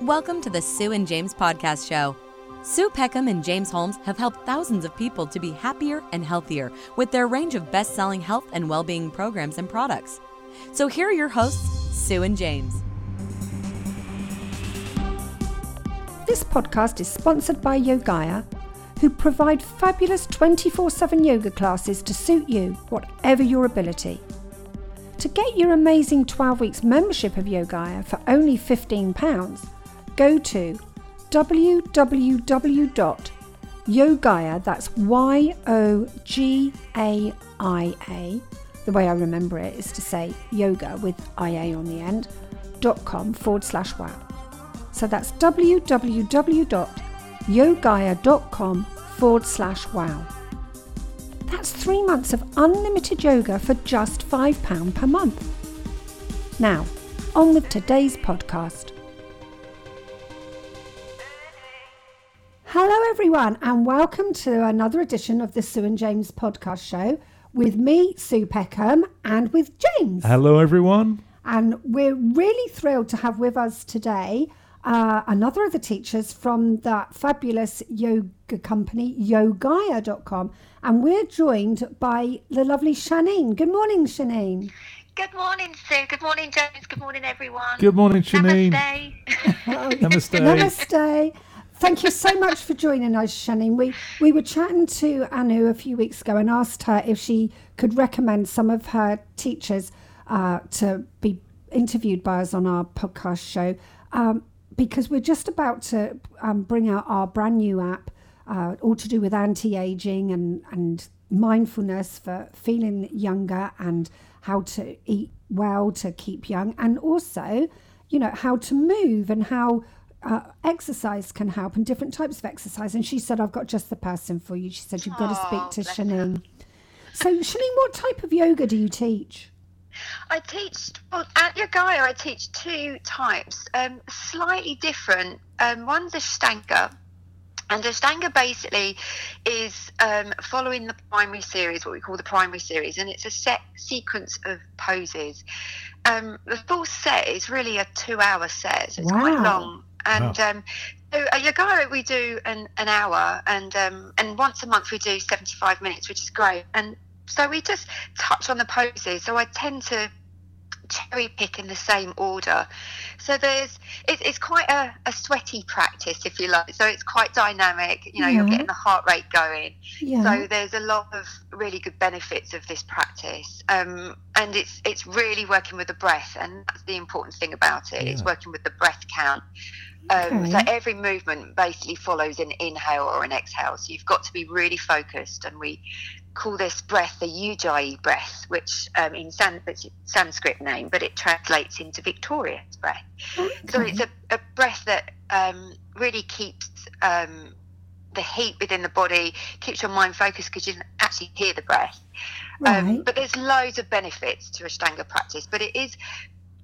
Welcome to the Sue and James Podcast Show. Sue Peckham and James Holmes have helped thousands of people to be happier and healthier with their range of best selling health and well being programs and products. So here are your hosts, Sue and James. This podcast is sponsored by Yogaia, who provide fabulous 24 7 yoga classes to suit you, whatever your ability. To get your amazing 12 weeks membership of Yogaia for only £15, go to www.yogaia, that's Y O G A I A, the way I remember it is to say yoga with IA on the end, dot com forward slash wow. So that's www.yogaia.com forward slash wow. That's three months of unlimited yoga for just £5 per month. Now, on with today's podcast. Hello, everyone, and welcome to another edition of the Sue and James podcast show with me, Sue Peckham, and with James. Hello, everyone. And we're really thrilled to have with us today uh, another of the teachers from that fabulous yoga company, yogaia.com. And we're joined by the lovely Shanine. Good morning, Shanine. Good morning, Sue. Good morning, James. Good morning, everyone. Good morning, Shanine. Namaste. Namaste. Namaste. Thank you so much for joining us, Shanine. We we were chatting to Anu a few weeks ago and asked her if she could recommend some of her teachers uh, to be interviewed by us on our podcast show. Um, because we're just about to um, bring out our brand new app, uh, all to do with anti aging and, and mindfulness for feeling younger and how to eat well to keep young, and also, you know, how to move and how uh, exercise can help and different types of exercise. And she said, I've got just the person for you. She said, You've got to speak to bless. Shanine. So, Shanine, what type of yoga do you teach? I teach well, at Yogaia. I teach two types, um, slightly different. Um, one's a Ashtanga, and Ashtanga basically is um, following the primary series, what we call the primary series, and it's a set sequence of poses. Um, the full set is really a two-hour set, so it's quite long. And um, so at Yogaia we do an, an hour, and um, and once a month we do seventy-five minutes, which is great. And so we just touch on the poses. So I tend to cherry pick in the same order. So there's it, it's quite a, a sweaty practice, if you like. So it's quite dynamic. You know, you're getting the heart rate going. Yeah. So there's a lot of really good benefits of this practice, um, and it's it's really working with the breath, and that's the important thing about it. It's working with the breath count. Um, So every movement basically follows an inhale or an exhale. So you've got to be really focused, and we call this breath the Ujjayi breath, which um, in San- Sanskrit name, but it translates into victorious breath. So it's a, a breath that um, really keeps um, the heat within the body, keeps your mind focused because you can actually hear the breath. Um, Right. but there's loads of benefits to Ashtanga practice, but it is.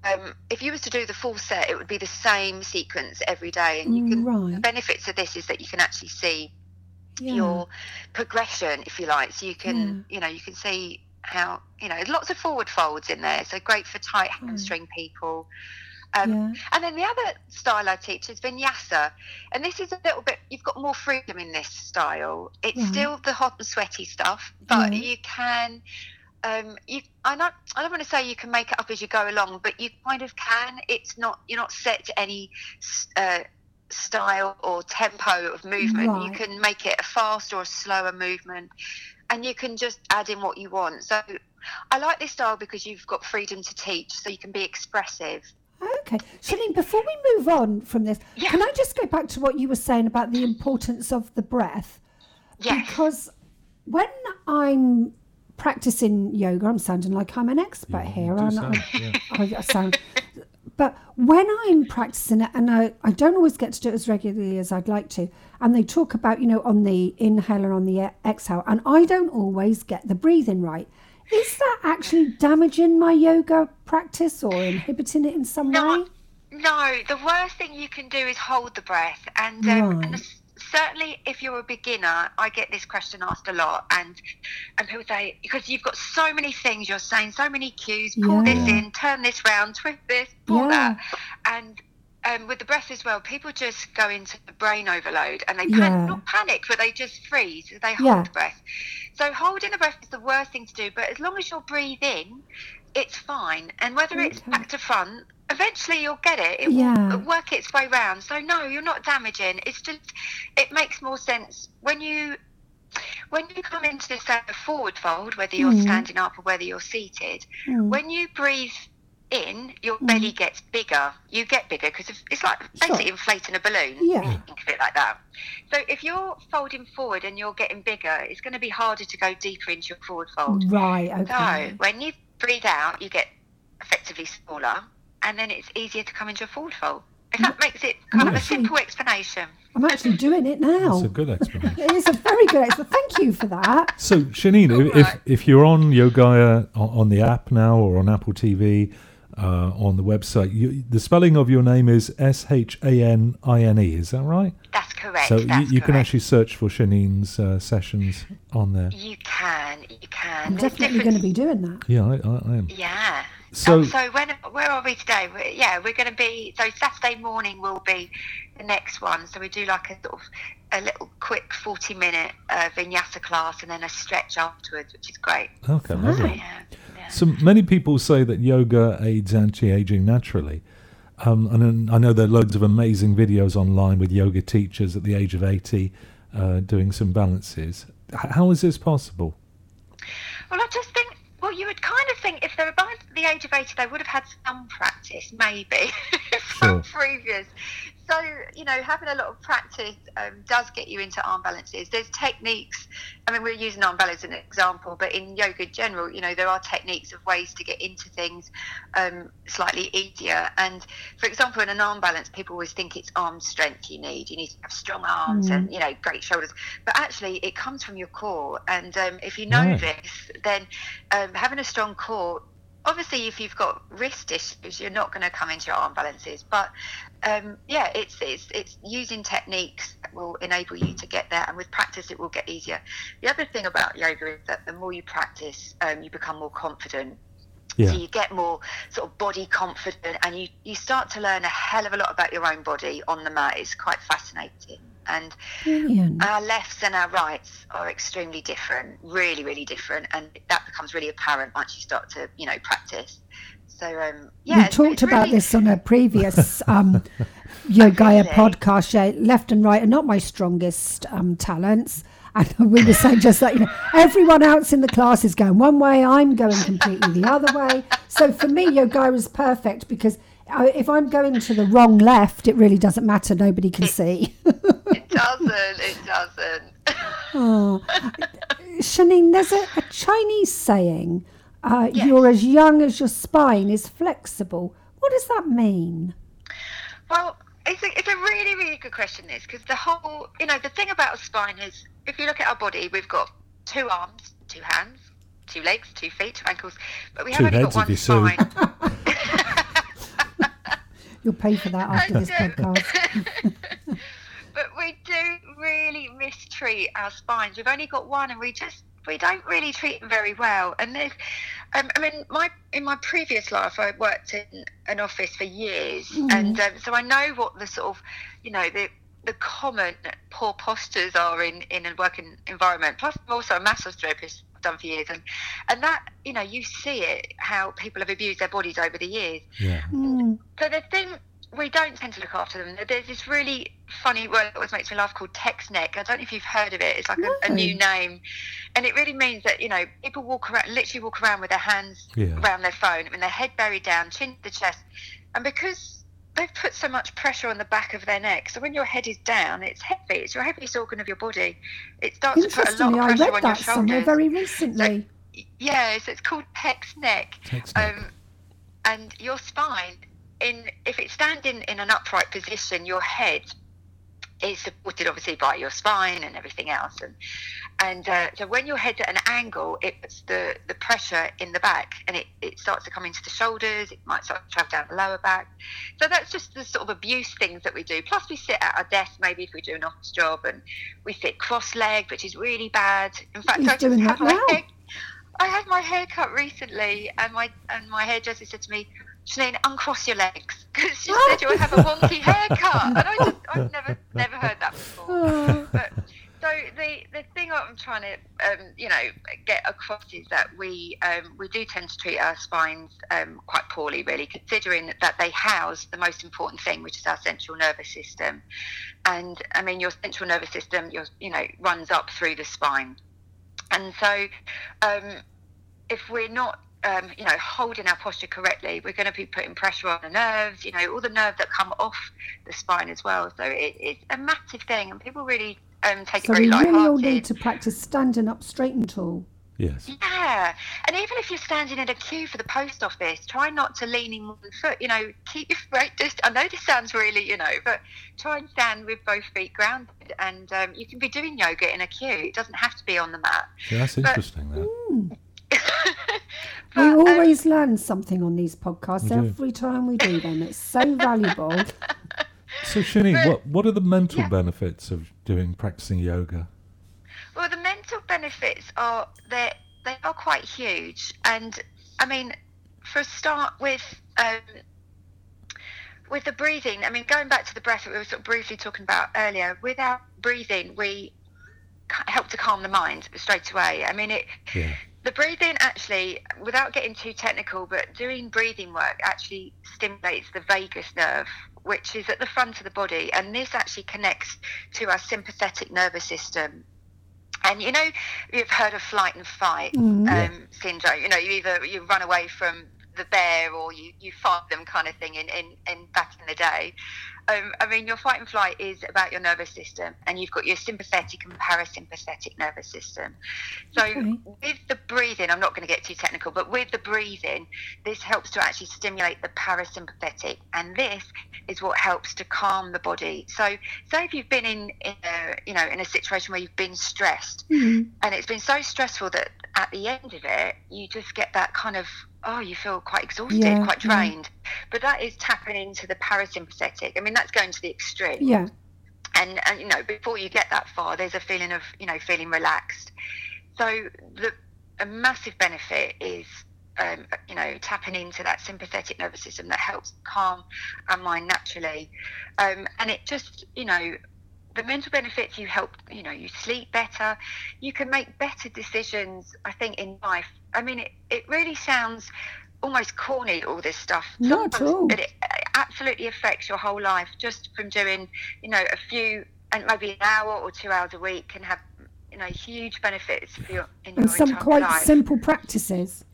Um, if you was to do the full set, it would be the same sequence every day, and you can. The benefits of this is that you can actually see Yeah. your progression, if you like. So you can, you know, you can see how, you know, lots of forward folds in there. So great for tight hamstring people. Um, yeah. And then the other style I teach is vinyasa. And this is a little bit, you've got more freedom in this style. It's Right. still the hot and sweaty stuff, but Yeah. you can. Um, you, I not, I don't want to say you can make it up as you go along, but you kind of can. It's not, you're not set to any uh, style or tempo of movement. You can make it a fast or a slower movement, and you can just add in what you want. So, I like this style because you've got freedom to teach, so you can be expressive. Okay. Shanine, before we move on from this, Yeah. can I just go back to what you were saying about the importance of the breath? Yes. Because when I'm practicing yoga, I'm sounding like I'm an expert here. do aren't sound, I? yeah. I, I sound. But when I'm practicing it, and I, I don't always get to do it as regularly as I'd like to, and they talk about, you know, on the inhale and on the exhale, and I don't always get the breathing right. Is that actually damaging my yoga practice or inhibiting it in some way? No, no. The worst thing you can do is hold the breath, and um, and the Right. Certainly if you're a beginner, I get this question asked a lot, and and people say because you've got so many things you're saying, so many cues, pull this in, turn this round, twist this, pull Yeah. that, and. Um, with the breath as well, people just go into the brain overload and they Yeah. not panic, but they just freeze. They hold Yeah. the breath. So holding the breath is the worst thing to do. But as long as you're breathing, it's fine. And whether it's Okay. back to front, eventually you'll get it. It Yeah. will work its way round. So no, you're not damaging. It's just it makes more sense when you when you come into this uh, forward fold, whether you're Mm. standing up or whether you're seated, Mm. when you breathe in, your belly gets bigger. You get bigger because it's like Sure. basically inflating a balloon. Yeah. Think of it like that. So if you're folding forward and you're getting bigger, it's going to be harder to go deeper into your forward fold. Right. Okay. So when you breathe out, you get effectively smaller, and then it's easier to come into a forward fold. If that makes it kind of a simple explanation. I'm actually doing it now. It's a good explanation. It is a very good explanation. Thank you for that. So, Shanine, if, if, if you're on Yogaia on, on the app now or on Apple TV, uh, on the website, you, the spelling of your name is S H A N I N E. Is that right? That's correct. so you, that's you can correct. actually search for Shanine's uh, sessions on there. You can. You can. I'm There's definitely different- going to be doing that. Yeah, I, I, I am. Yeah. So- um, so when where are we today? we yeah, we're going to be. So Saturday morning will be the next one. So we do like a sort of a little quick forty minute uh, vinyasa class and then a stretch afterwards, which is great. Okay, lovely. Yeah. yeah. So many people say that yoga aids anti-aging naturally. Um, and I know there are loads of amazing videos online with yoga teachers at the age of 80 uh, doing some balances. How is this possible? Well, I just think. Well, you would kind of think if they're about the age of 80, they would have had some practice, maybe, from Sure. previous. So, you know, having a lot of practice um, does get you into arm balances. There's techniques. I mean, we're using arm balance as an example, but in yoga in general, you know, there are techniques of ways to get into things um, slightly easier. And for example, in an arm balance, people always think it's arm strength you need. You need to have strong arms and, you know, great shoulders. But actually, it comes from your core. And um, if you know this, then um, having a strong core obviously if you've got wrist issues you're not going to come into your arm balances but um, yeah it's, it's it's using techniques that will enable you to get there and with practice it will get easier. The other thing about yoga is that the more you practice um, you become more confident. Yeah. so you get more sort of body confident and you, you start to learn a hell of a lot about your own body on the mat. It's quite fascinating and Brilliant. our lefts and our rights are extremely different, really, really different, and that becomes really apparent once you start to, you know, practice. So, um, yeah, we it's- talked it's about really- this on a previous um, Yogaia Really? podcast. Yeah, left and right are not my strongest um, talents. And we were saying just that, you know, everyone else in the class is going one way, I'm going completely the other way. So for me, Yogaia is perfect because uh, if I'm going to the wrong left, it really doesn't matter. Nobody can see. It doesn't. It doesn't. Oh. Shanine, there's a, a Chinese saying, uh, Yes. you're as young as your spine is flexible. What does that mean? well, it's a, it's a really, really good question. This because the whole, you know, the thing about a spine is, if you look at our body, we've got two arms, two hands, two legs, two feet, two ankles, but we have Two only heads got if one you sew. spine. You'll pay for that after this podcast. but we do really mistreat our spines. We've only got one, and we just we don't really treat them very well. And there's, um, I mean, my in my previous life, I worked in an office for years, and um, so I know what the sort of, you know, the the common poor postures are in in a working environment. Plus, I'm also a massage therapist. I've done for years, and and that you know you see it how people have abused their bodies over the years. Yeah. Mm, So the thing we don't tend to look after them. There's this really funny word that always makes me laugh called text neck. I don't know if you've heard of it. It's like a, a new name, and it really means that you know people walk around, literally walk around with their hands Yeah. around their phone and their head buried down, chin to the chest, and because they've put so much pressure on the back of their neck, so when your head is down, it's heavy. It's your heaviest organ of your body. It starts to put a lot Interestingly, of I pressure read on your that somewhere shoulders. very recently. Yeah, so it's called text neck. Text neck. Um, and your spine, in if it's standing in an upright position, your head it's supported obviously by your spine and everything else. And and uh, so when your head's at an angle it puts the the pressure in the back and it, it starts to come into the shoulders. It might start to travel down the lower back. So that's just the sort of abuse things that we do. Plus we sit at our desk maybe if we do an office job and we sit cross-legged which is really bad. In fact Who's I just had my hair I had my hair cut recently, and my and my hairdresser said to me, "Janine, uncross your legs," because she said you would have a wonky haircut, and I just I've never never heard that before. But so the the thing I'm trying to um, you know get across is that we um, we do tend to treat our spines um, quite poorly, really, considering that they house the most important thing, which is our central nervous system. And I mean, your central nervous system, your you know, runs up through the spine. And so, um, if we're not, um, you know, holding our posture correctly, we're going to be putting pressure on the nerves. You know, all the nerves that come off the spine as well. So it, it's a massive thing, and people really um, take So it very we really all lighthearted. need to practice standing up straight and tall. Yes. Yeah, and even if you're standing in a queue for the post office, try not to lean in one foot. You know, keep your right. Just I know this sounds really, you know, but try and stand with both feet grounded. And um, you can be doing yoga in a queue. It doesn't have to be on the mat. Yeah, that's But- interesting. That. We But, um, always learn something on these podcasts every time we do them. It's so valuable. So, Shani, what what are the mental Yeah. benefits of doing practicing yoga? Well, the mental benefits are they they are quite huge, and I mean, for a start with um, with the breathing. I mean, going back to the breath that we were sort of briefly talking about earlier. Without breathing, we help to calm the mind straight away. I mean, it Yeah. The breathing actually, without getting too technical, but doing breathing work actually stimulates the vagus nerve, which is at the front of the body, and this actually connects to our sympathetic nervous system. And you know, you've heard of flight and fight Mhm. um, syndrome. You know, you either you run away from the bear or you, you fight them kind of thing in, in, in back in the day. Um, I mean, your fight and flight is about your nervous system, and you've got your sympathetic and parasympathetic nervous system. So, Okay. with the breathing, I'm not going to get too technical, but with the breathing, this helps to actually stimulate the parasympathetic, and this is what helps to calm the body. So, say if you've been in, in a, you know, in a situation where you've been stressed, Mhm. and it's been so stressful that at the end of it, you just get that kind of oh, you feel quite exhausted, Yeah, quite yeah. drained. But that is tapping into the parasympathetic. I mean, that's going to the extreme Yeah. and, and you know before you get that far there's a feeling of you know feeling relaxed so the a massive benefit is um, you know tapping into that sympathetic nervous system that helps calm our mind naturally um, and it just you know the mental benefits you help you know you sleep better you can make better decisions i think in life i mean it, it really sounds almost corny all this stuff Not at all. it, it absolutely affects your whole life just from doing you know a few and maybe an hour or two hours a week can have you know huge benefits for your in your And some quite life. simple practices.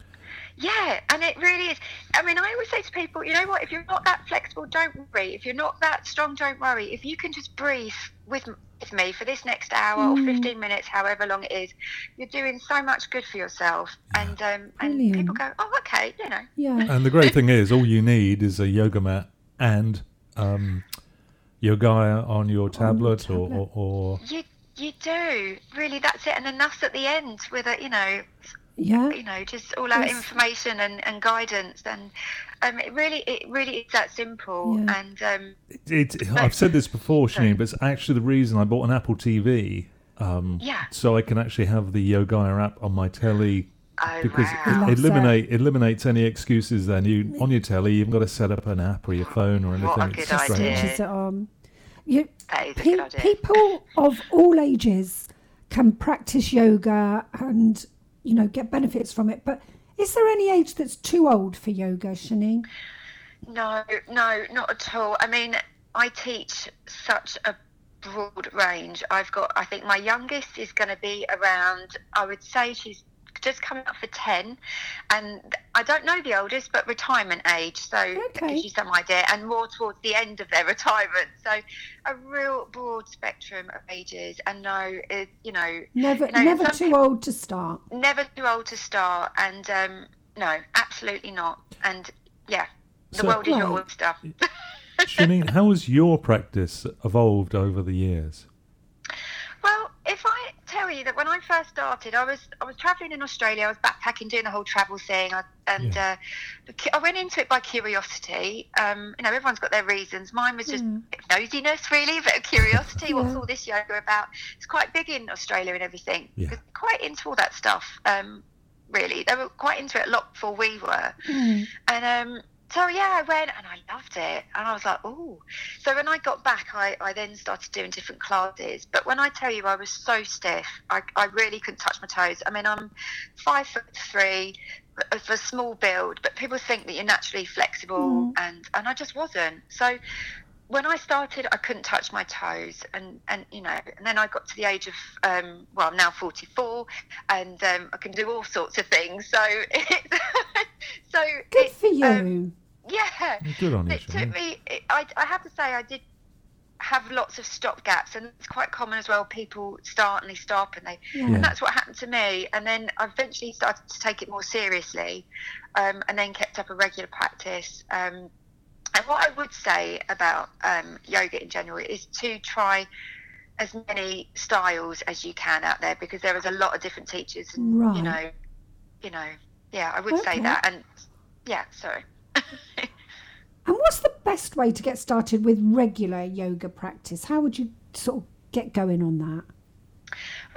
Yeah, and it really is. I mean, I always say to people, you know what? If you're not that flexible, don't worry. If you're not that strong, don't worry. If you can just breathe with with me for this next hour or Mm. 15 minutes, however long it is, you're doing so much good for yourself. And um, and Brilliant. people go, oh, okay, you know. Yeah. And the great thing is, all you need is a yoga mat and um, yoga on your tablet, Or, tablet. or, or You you do really. That's it. And then enough at the end with a you know Yeah. you know just all our Yes. information and, and guidance and um, it really it really is that simple Yeah. and um, it, I've said this before, Sorry. Shanine, but it's actually the reason I bought an Apple TV. Um, Yeah. So I can actually have the Yoga app on my telly oh because wow. it That's eliminate eliminates any excuses. Then you on your telly, you've got to set up an app or your phone or anything. What a good just idea. Switches it on. You, that is a pe- good idea. people of all ages can practice yoga and you know get benefits from it. But is there any age that's too old for yoga, Shanine? No, no, not at all. I mean, I teach such a broad range. I've got, I think my youngest is going to be around, I would say she's just coming up for 10. And I don't know the oldest, but retirement age. So that gives you some idea. And more towards the end of their retirement. So a real broad spectrum of ages. And no, it, you know, Never, You know, never some too old to start. never too old to start. And um, no, absolutely not. And yeah, the So- world is your Right. oyster. Shanine, how has your practice evolved over the years? Well, if I tell you that when I first started, I was I was traveling in Australia. I was backpacking, doing the whole travel thing, I, and Yeah. uh, I went into it by curiosity. Um, you know, everyone's got their reasons. Mine was just nosiness, really, a bit of curiosity. What's all this yoga about? It's quite big in Australia and everything. Yeah. Quite into all that stuff. Um, really, they were quite into it a lot before we were. Mm. And um, so yeah, I went and I loved it, and I was like, oh. So when I got back, I, I then started doing different classes. But when I tell you, I was so stiff, I, I really couldn't touch my toes. I mean, I'm five foot three, of a small build, but people think that you're naturally flexible, and and I just wasn't. So when I started, I couldn't touch my toes, and and you know, and then I got to the age of um, well, I'm now 44, and um, I can do all sorts of things. So it's, so Good it, for you. um, yeah, Good on you, it took me. It, I, I have to say, I did have lots of stop gaps, and it's quite common as well. People start and they stop, and they, Yeah. and that's what happened to me. And then I eventually started to take it more seriously, um, and then kept up a regular practice. Um, and what I would say about um, yoga in general is to try as many styles as you can out there because there is a lot of different teachers, and Right. you know, you know, yeah, I would Okay. say that. And yeah, sorry. And what's the best way to get started with regular yoga practice? How would you sort of get going on that?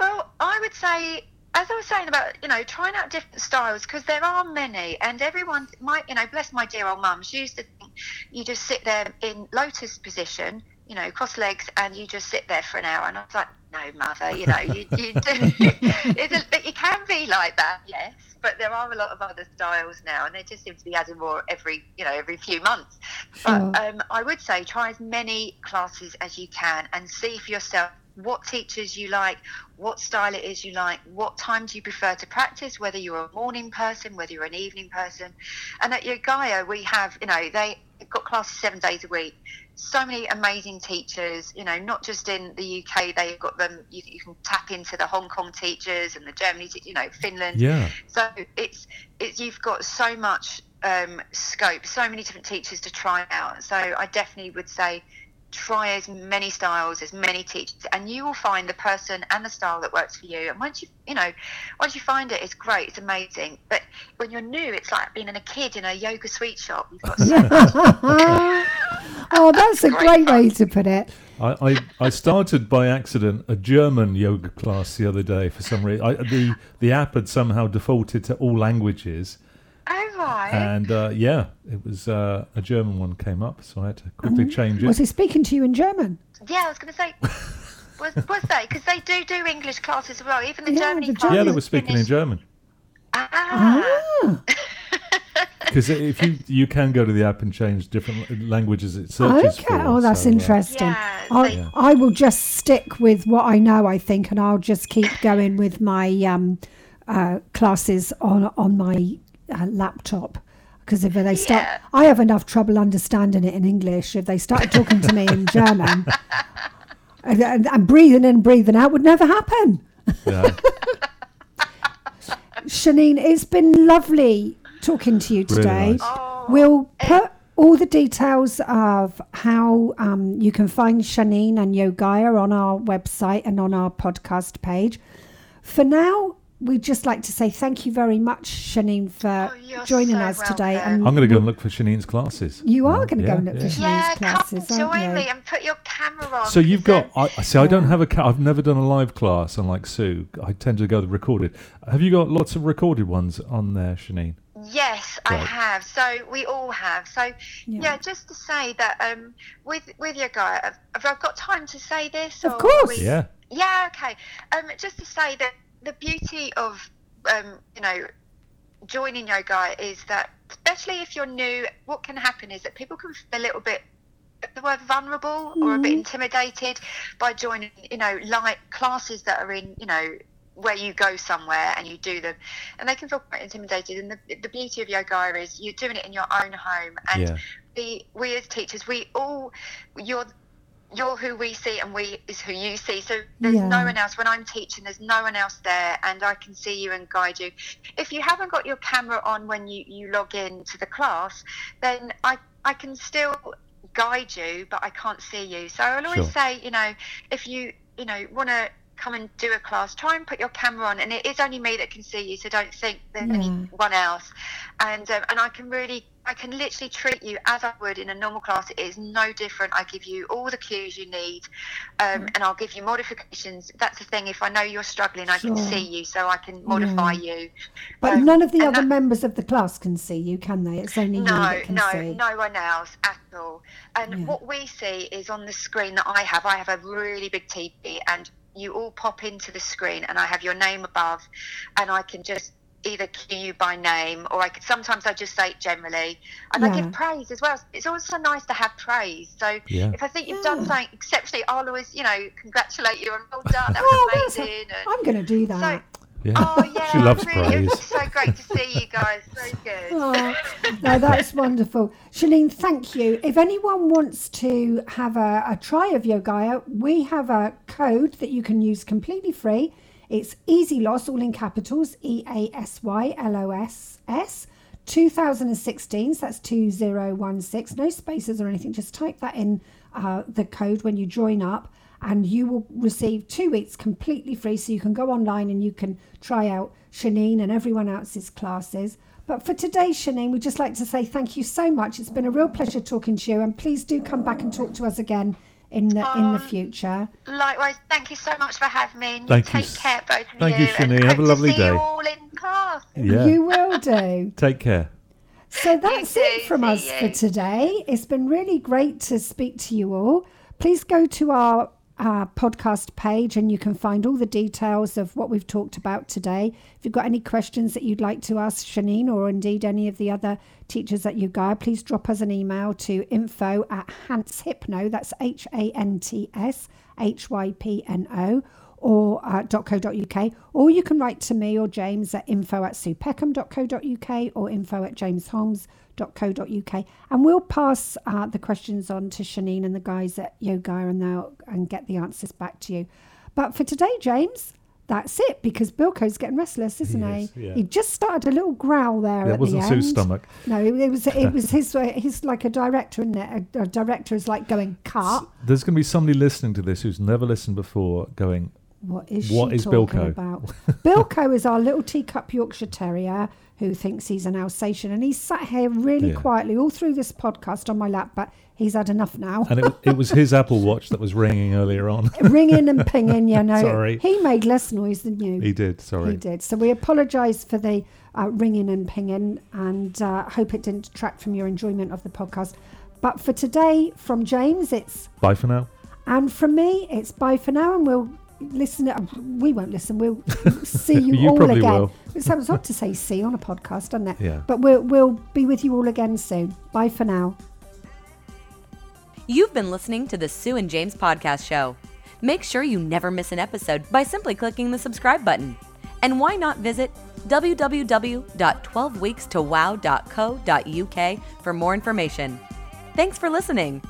Well, I would say, as I was saying about, you know, trying out different styles because there are many, and everyone might, you know, bless my dear old mum, she used to think you just sit there in lotus position, you know, cross legs, and you just sit there for an hour. And I was like, no, mother, you know, you, you do, a, it can be like that, yes, but there are a lot of other styles now, and they just seem to be adding more every, you know, every few months. Sure. But um, I would say try as many classes as you can and see for yourself what teachers you like, what style it is you like, what time do you prefer to practice, whether you're a morning person, whether you're an evening person. And at Yogaia, we have, you know, they got classes seven days a week. So many amazing teachers, you know, not just in the UK, they've got them, you, you can tap into the Hong Kong teachers and the Germany, te- you know, Finland. Yeah. So it's it's you've got so much um, scope, so many different teachers to try out. So I definitely would say try as many styles, as many teachers, and you will find the person and the style that works for you. And once you you know, once you find it, it's great, it's amazing. But when you're new, it's like being a kid in a yoga sweet shop. You've got so oh, that's a great way to put it. I, I, I started by accident a German yoga class the other day for some reason. I, the the app had somehow defaulted to all languages, right. and uh, yeah, it was uh, a German one came up, so I had to quickly change it. Was he speaking to you in German? yeah, I was going to say. Was, was they? Because they do do English classes as well. Even the Yeah, Germany the classes. Yeah, they were speaking in finish- German Ah. Ah, because if you you can go to the app and change different languages it searches okay. for. Oh, that's so, uh, interesting. Yeah, I, so- I will just stick with what I know, I think, and I'll just keep going with my um, uh, classes on on my uh, laptop. Because if they start, Yeah. I have enough trouble understanding it in English. If they started talking to me in German, and, and, and breathing in, breathing out would never happen. yeah. Shanine, it's been lovely talking to you Really today. nice. Oh, We'll put all the details of how um, you can find Shanine and Yogaya on our website and on our podcast page. For now, we'd just like to say thank you very much, Shanine, for Oh, joining so us today. And I'm going to go and look for Shanine's classes. you are going to go and look yeah. for Shanine's Yeah, classes, come aren't join you? me and put your camera on. So you've got. I I see. I don't have a. Ca- I've never done a live class, unlike Sue. I tend to go the recorded. Have you got lots of recorded ones on there, Shanine? Yes, I have. So we all have. So Yeah. yeah, just to say that um, with with your guy, have, have I got time to say this? Of or course. we- Yeah. Yeah. Okay. Um, just to say that the beauty of um, you know joining yoga is that especially if you're new, what can happen is that people can feel a little bit the word vulnerable or a bit intimidated by joining, you know, like classes that are in, you know, where you go somewhere and you do them, and they can feel quite intimidated. And the, the beauty of yoga is you're doing it in your own home, and Yeah. we, we as teachers, we all, you're, you're who we see, and we is who you see. So there's Yeah. no one else. When I'm teaching, there's no one else there, and I can see you and guide you. If you haven't got your camera on when you, you log in to the class, then I I can still guide you, but I can't see you. So I'll always Sure. say, you know, if you, you know, want to come and do a class, try and put your camera on, and it is only me that can see you, so don't think there's Yeah. anyone else. And um, and I can really, I can literally treat you as I would in a normal class. It is no different. I give you all the cues you need, um, and I'll give you modifications. That's the thing. If I know you're struggling, I can see you, so I can modify you. But Um, none of the other that- members of the class can see you, can they? It's only you no, that can no, see. no one else at all. And Yeah. what we see is on the screen that I have. I have a really big TV, and you all pop into the screen, and I have your name above, and I can just either cue you by name, or I could sometimes I just say it generally, and I give praise as well. It's also nice to have praise. So Yeah. if I think you've Yeah. done something exceptionally, I'll always, you know, congratulate you and well done. That Oh, was that's- amazing. and- I'm going to do that. so, Yeah. oh yeah, she loves really, praise. It's so great to see you guys. So good. Oh, no, that's wonderful. Shalene, thank you. If anyone wants to have a, a try of Yogaia, we have a code that you can use completely free. It's Easy Loss, all in capitals, E A S Y L O S S. 2016, so that's 2016, no spaces or anything, just type that in uh, the code when you join up and you will receive two weeks completely free so you can go online and you can try out Shanine and everyone else's classes. But for today, Shanine, we'd just like to say thank you so much. It's been a real pleasure talking to you and please do come back and talk to us again in the in the um, future. Likewise, thank you so much for having me. And Thank you take s- care, both of thank you. Thank you, and Shani. Have a to lovely see day. You all in class. Yeah. You will do. Take care. So that's too, it from see us for today. It's been really great to speak to you all. Please go to our podcast page and you can find all the details of what we've talked about today. If you've got any questions that you'd like to ask Shanine or indeed any of the other teachers at Yogaia, please drop us an email to info at Hants Hypno, that's H A N T S H Y P N O, or uh, .co.uk, or you can write to me or James at info at supeckham.co.uk or info at jamesholmes.co.uk, and we'll pass uh, the questions on to Shanine and the guys at Yoga and they'll and get the answers back to you. But for today, James, that's it because Bilko's getting restless, isn't He he? is, yeah. He just started a little growl there It at wasn't the Sue's stomach. No, it, it was it was his. Way. He's like a director, isn't it? A, a director is like going cut. There's going to be somebody listening to this who's never listened before going, What is What is Bilko? about? Bilko is our little teacup Yorkshire Terrier who thinks he's an Alsatian, and he's sat here really Yeah. quietly all through this podcast on my lap, but he's had enough now. and it, it was his Apple Watch that was ringing earlier on. Ringing and pinging, you know. Sorry. He made less noise than you. he did, sorry. He did. So we apologise for the uh, ringing and pinging and uh, hope it didn't detract from your enjoyment of the podcast. But for today, from James, it's Bye for now. and from me, it's bye for now, and we'll listen. uh, We won't listen. We'll see you, You all probably again. will. It sounds odd to say see on a podcast, doesn't it? Yeah. But we'll we'll be with you all again soon. Bye for now. You've been listening to the Sue and James Podcast Show. Make sure you never miss an episode by simply clicking the subscribe button. And why not visit www.12weekstowow.co.uk for more information. Thanks for listening.